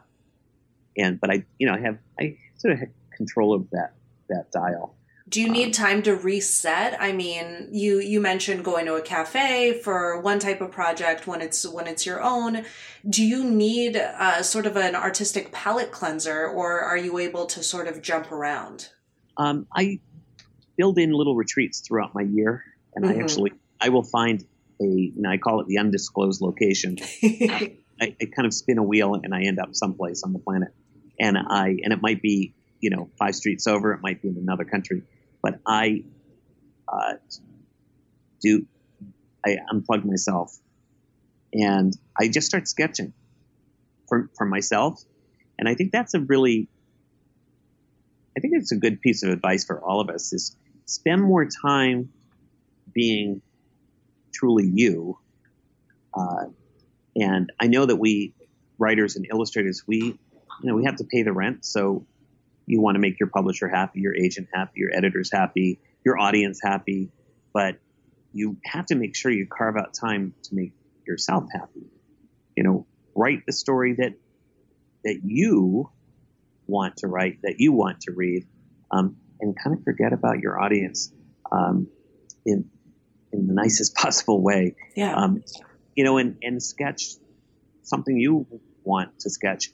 And but I you know I have I sort of have control of that that dial. Do you need um, time to reset? I mean, you you mentioned going to a cafe for one type of project when it's when it's your own. Do you need uh, sort of an artistic palette cleanser, or are you able to sort of jump around? Um, I build in little retreats throughout my year, and mm-hmm. I actually I will find a you know, I call it the undisclosed location. I, I kind of spin a wheel and I end up someplace on the planet, and I and it might be you know five streets over, it might be in another country but I uh, do I unplug myself and I just start sketching. for, for myself. And I think that's a really, I think it's a good piece of advice for all of us is spend more time being truly you. Uh, and I know that we writers and illustrators, we, you know, we have to pay the rent. So you want to make your publisher happy, your agent happy, your editors happy, your audience happy, but you have to make sure you carve out time to make yourself happy. You know, write the story that that you want to write, that you want to read, um, and kind of forget about your audience um, in in the nicest possible way. Yeah. Um, you know, and and sketch something you want to sketch,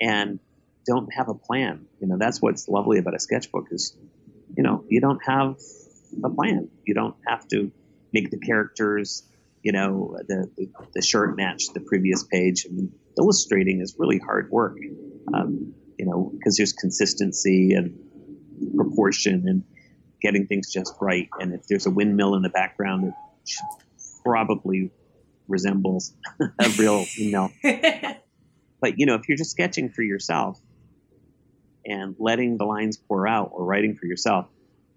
and don't have a plan. You know, that's what's lovely about a sketchbook is, you know, you don't have a plan. You don't have to make the characters, you know, the, the, the shirt match the previous page. I mean, illustrating is really hard work, um, you know, because there's consistency and proportion and getting things just right. And if there's a windmill in the background, it probably resembles a real windmill. but you know, if you're just sketching for yourself and letting the lines pour out or writing for yourself,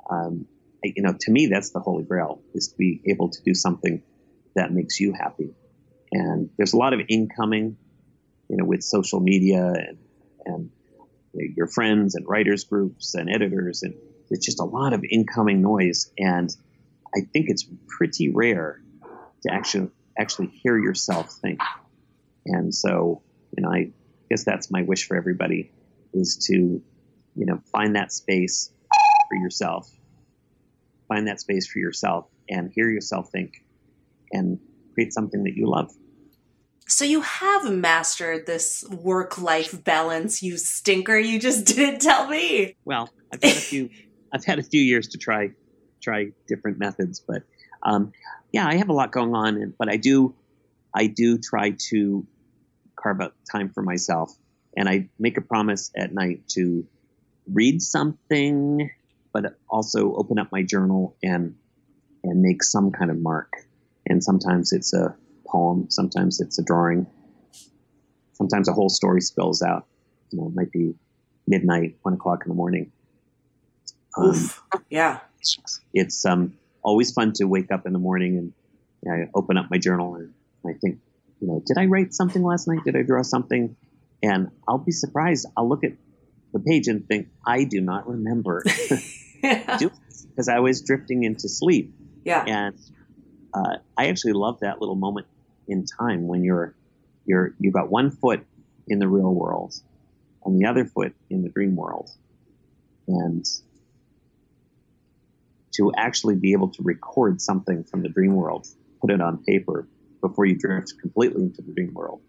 um, you know, to me, that's the holy grail is to be able to do something that makes you happy. And there's a lot of incoming, you know, with social media and, and you know, your friends and writers groups and editors. And it's just a lot of incoming noise. And I think it's pretty rare to actually, actually hear yourself think. And so, you know, I guess that's my wish for everybody is to, you know, find that space for yourself find that space for yourself and hear yourself think and create something that you love. So you have mastered this work-life balance, you stinker. You just didn't tell me. Well, I've had a few. I've had a few years to try try different methods, but um, yeah, I have a lot going on, but I do I do try to carve out time for myself, and I make a promise at night to read something but also open up my journal and and make some kind of mark. And sometimes it's a poem, sometimes it's a drawing, sometimes a whole story spills out. You know, it might be midnight, one o'clock in the morning. Um, Oof. Yeah. It's um, always fun to wake up in the morning and you know, I open up my journal and I think, you know, did I write something last night? Did I draw something? And I'll be surprised. I'll look at the page and think, I do not remember because I was drifting into sleep. Yeah. And uh, I actually love that little moment in time when you're you're you've got one foot in the real world and the other foot in the dream world, and to actually be able to record something from the dream world, put it on paper before you drift completely into the dream world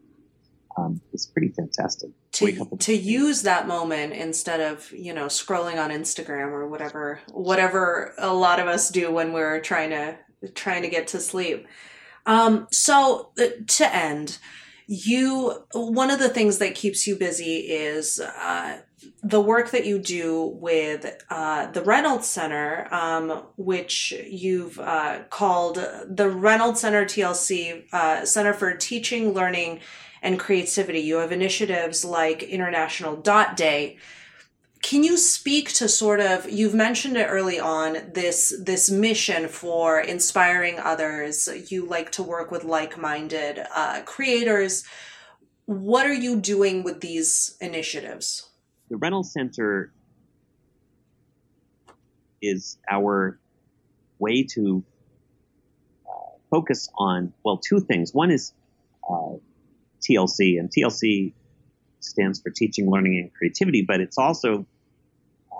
um, it's pretty fantastic. To, to use that moment instead of you know scrolling on Instagram or whatever whatever a lot of us do when we're trying to trying to get to sleep. Um, so uh, to end, you one of the things that keeps you busy is uh, the work that you do with uh, the Reynolds Center, um, which you've uh, called the Reynolds Center TLC uh, Center for Teaching, Learning, and creativity. You have initiatives like International Dot Day. Can you speak to sort of you've mentioned it early on this this mission for inspiring others. You like to work with like-minded uh, creators. What are you doing with these initiatives? The Reynolds Center is our way to uh, focus on well two things. One is uh, TLC, and TLC stands for Teaching, Learning, and Creativity, but it's also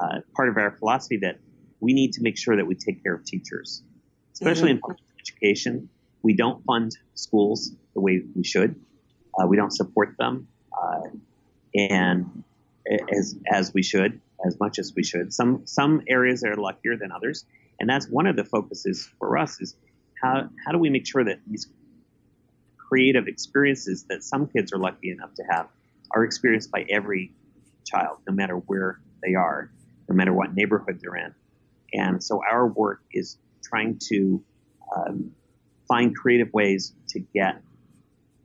uh, part of our philosophy that we need to make sure that we take care of teachers, especially mm-hmm. in public education. We don't fund schools the way we should. Uh, we don't support them, uh, and as as we should, as much as we should. Some some areas are luckier than others, and that's one of the focuses for us is how how do we make sure that these creative experiences that some kids are lucky enough to have are experienced by every child, no matter where they are, no matter what neighborhood they're in. And so our work is trying to um, find creative ways to get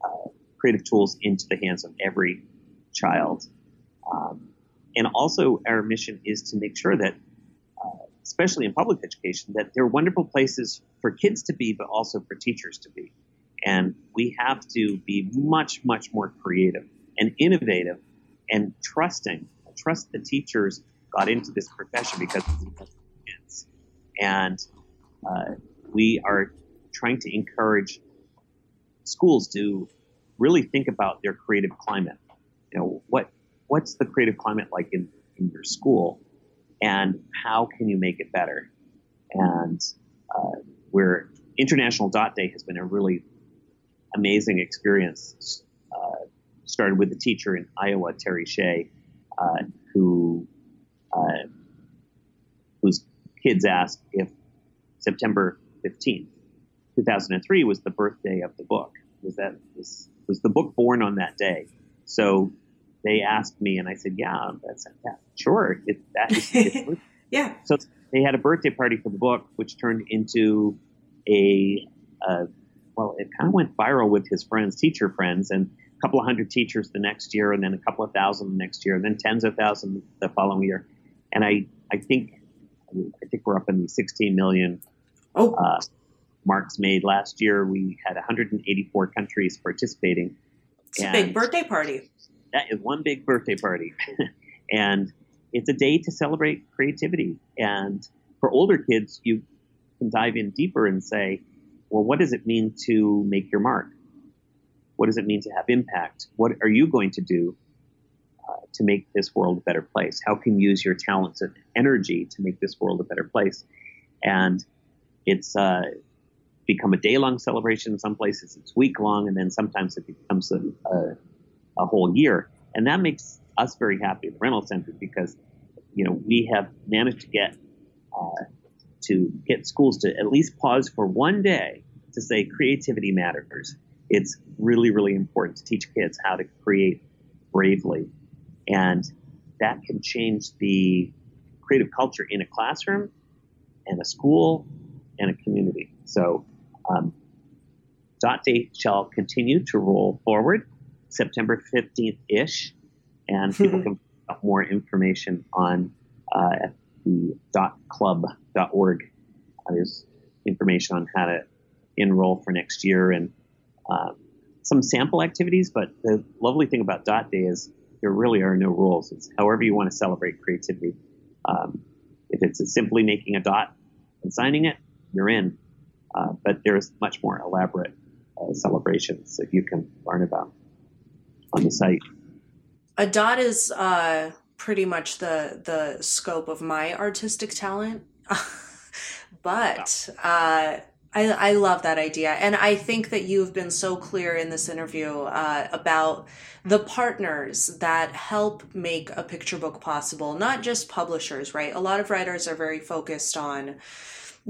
uh, creative tools into the hands of every child. Um, and also, our mission is to make sure that, uh, especially in public education, that they're wonderful places for kids to be, but also for teachers to be. And we have to be much, much more creative and innovative and trusting. Trust the teachers got into this profession because of kids. And uh, we are trying to encourage schools to really think about their creative climate. You know, what what's the creative climate like in, in your school, and how can you make it better? And uh, where International Dot Day has been a really amazing experience. Uh, started with a teacher in Iowa, Terry Shay, uh, who uh, whose kids asked if September 15th, 2003 was the birthday of the book. Was that was, was the book born on that day? So they asked me, and I said, "Yeah, that's yeah, sure. It, that is, yeah." So they had a birthday party for the book, which turned into a, a well, it kind of went viral with his friends, teacher friends, and a couple of hundred teachers the next year, and then a couple of thousand the next year, and then tens of thousands the following year. And I, I think, I think we're up in the 16 million oh. uh, marks made last year. We had 184 countries participating. It's a big birthday party. That is one big birthday party, and it's a day to celebrate creativity. And for older kids, you can dive in deeper and say, well, what does it mean to make your mark? What does it mean to have impact? What are you going to do uh, to make this world a better place? How can you use your talents and energy to make this world a better place? And it's uh, become a day long celebration. In some places, it's week long, and then sometimes it becomes a, a, a whole year. And that makes us very happy at the Reynolds Center because you know we have managed to get uh, to get schools to at least pause for one day to say creativity matters. It's really, really important to teach kids how to create bravely. And that can change the creative culture in a classroom and a school and a community. So, um, Dot Day shall continue to roll forward September 15th ish, and people can find more information on uh, the dotclub.org. Uh, there's information on how to enroll for next year and um, some sample activities. But the lovely thing about Dot Day is there really are no rules. It's however you want to celebrate creativity. Um, if it's simply making a dot and signing it, you're in. Uh, but there's much more elaborate uh, celebrations that you can learn about on the site. A dot is uh, pretty much the the scope of my artistic talent. but uh, I, I love that idea. And I think that you've been so clear in this interview uh, about the partners that help make a picture book possible, not just publishers, right? A lot of writers are very focused on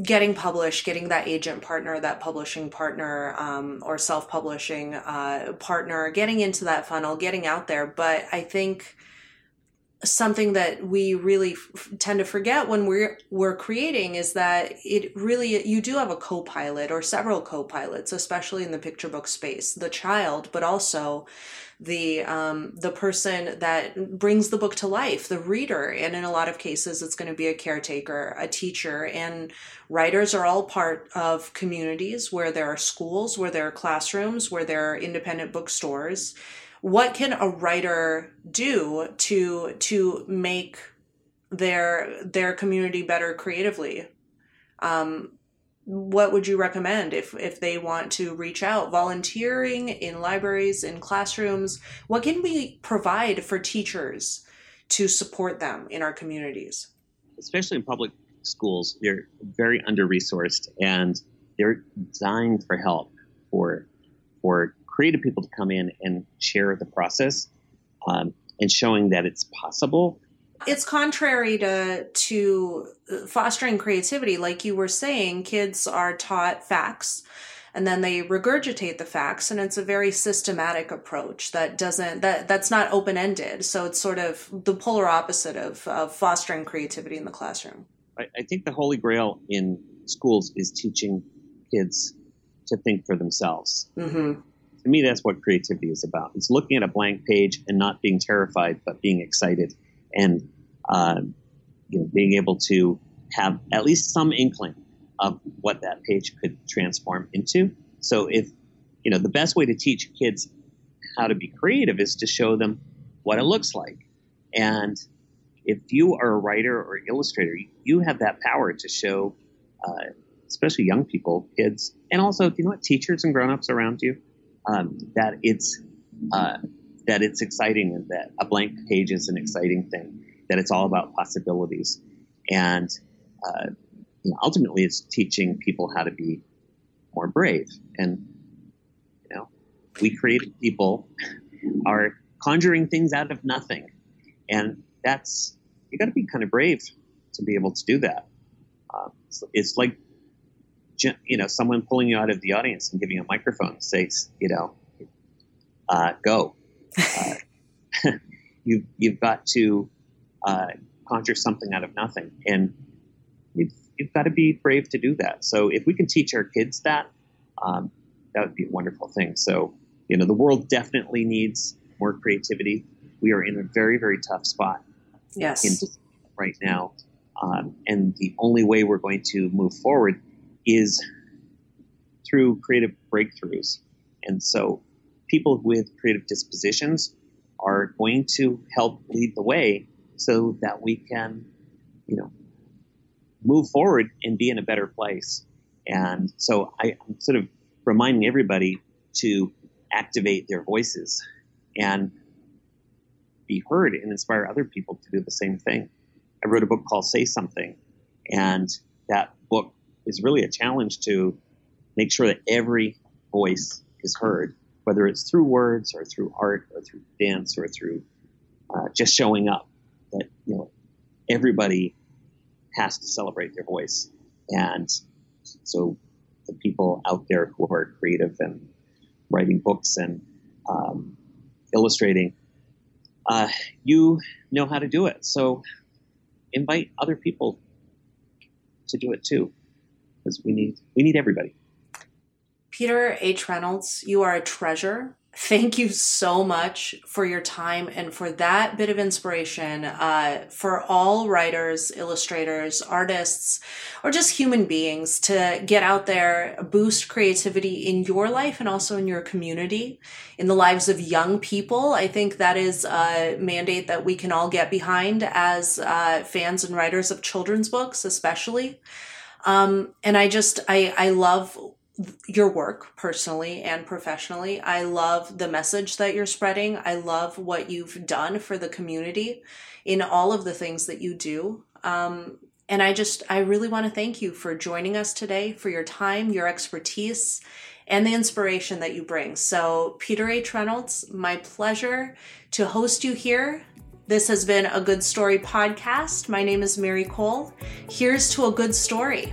getting published, getting that agent partner, that publishing partner, um, or self publishing uh, partner, getting into that funnel, getting out there. But I think something that we really f- tend to forget when we're we're creating is that it really you do have a co-pilot or several co-pilots especially in the picture book space the child but also the um, the person that brings the book to life the reader. And in a lot of cases it's going to be a caretaker a teacher and writers are all part of communities where there are schools where there are classrooms where there are independent bookstores what can a writer do to to make their their community better creatively? Um, what would you recommend if if they want to reach out? Volunteering in libraries in classrooms? What can we provide for teachers to support them in our communities? Especially in public schools they're very under resourced and they're designed for help for for creative people to come in and share the process um, and showing that it's possible. It's contrary to to fostering creativity, like you were saying. Kids are taught facts, and then they regurgitate the facts, and it's a very systematic approach that doesn't that that's not open ended. So it's sort of the polar opposite of, of fostering creativity in the classroom. I, I think the holy grail in schools is teaching kids to think for themselves. Mm-hmm to me, that's what creativity is about. It's looking at a blank page and not being terrified, but being excited and uh, you know, being able to have at least some inkling of what that page could transform into. So if you know the best way to teach kids how to be creative is to show them what it looks like. And if you are a writer or illustrator, you have that power to show, uh, especially young people, kids, and also you know what, teachers and grown-ups around you, um, that it's uh, that it's exciting and that a blank page is an exciting thing. That it's all about possibilities, and uh, you know, ultimately, it's teaching people how to be more brave. And you know, we creative people are conjuring things out of nothing, and that's you got to be kind of brave to be able to do that. Uh, so it's like you know someone pulling you out of the audience and giving you a microphone says you know uh, go. Uh, you you've got to uh, conjure something out of nothing. And you've, you've got to be brave to do that. So if we can teach our kids that um, that would be a wonderful thing. So you know the world definitely needs more creativity. We are in a very very tough spot yes. right now. Um, and the only way we're going to move forward is through creative breakthroughs. And so people with creative dispositions are going to help lead the way so that we can, you know, move forward and be in a better place. And so I, I'm sort of reminding everybody to activate their voices and be heard and inspire other people to do the same thing. I wrote a book called Say Something, and that is really a challenge to make sure that every voice is heard, whether it's through words or through art or through dance or through uh, just showing up. That you know, everybody has to celebrate their voice, and so the people out there who are creative and writing books and um, illustrating uh, you know how to do it. So invite other people to do it too, because we need we need everybody. Peter H. Reynolds, you are a treasure thank you so much for your time and for that bit of inspiration uh, for all writers, illustrators, artists, or just human beings to get out there, boost creativity in your life and also in your community, in the lives of young people. I think that is a mandate that we can all get behind as uh, fans and writers of children's books, especially. Um, and I just, I, I love your work personally and professionally. I love the message that you're spreading. I love what you've done for the community in all of the things that you do. Um, and I just, I really want to thank you for joining us today, for your time, your expertise, and the inspiration that you bring. So, Peter H. Reynolds, my pleasure to host you here. This has been a Good Story podcast. My name is Mary Kole. Here's to a good story.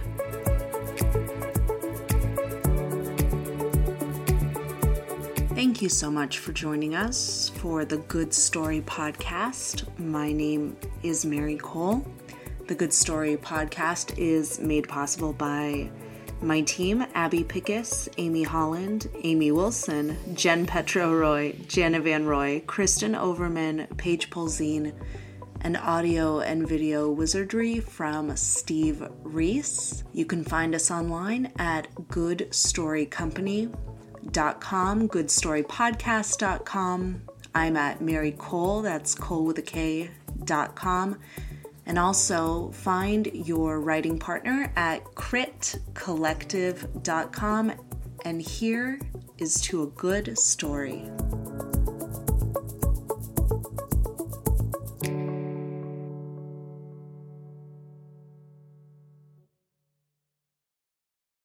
Thank you so much for joining us for the Good Story podcast. My name is Mary Kole. The Good Story podcast is made possible by my team Abby Pickus, Amy Holland, Amy Wilson, Jen Petro Roy, Jana Van Roy, Kristen Overman, Paige Polzine, and audio and video wizardry from Steve Reese. You can find us online at Good Story Company goodstorypodcast.com, goodstorypodcast.com. I'm at Mary Kole, that's Kole with a K, dot com. And also find your writing partner at critcollective.com. And here is to a good story.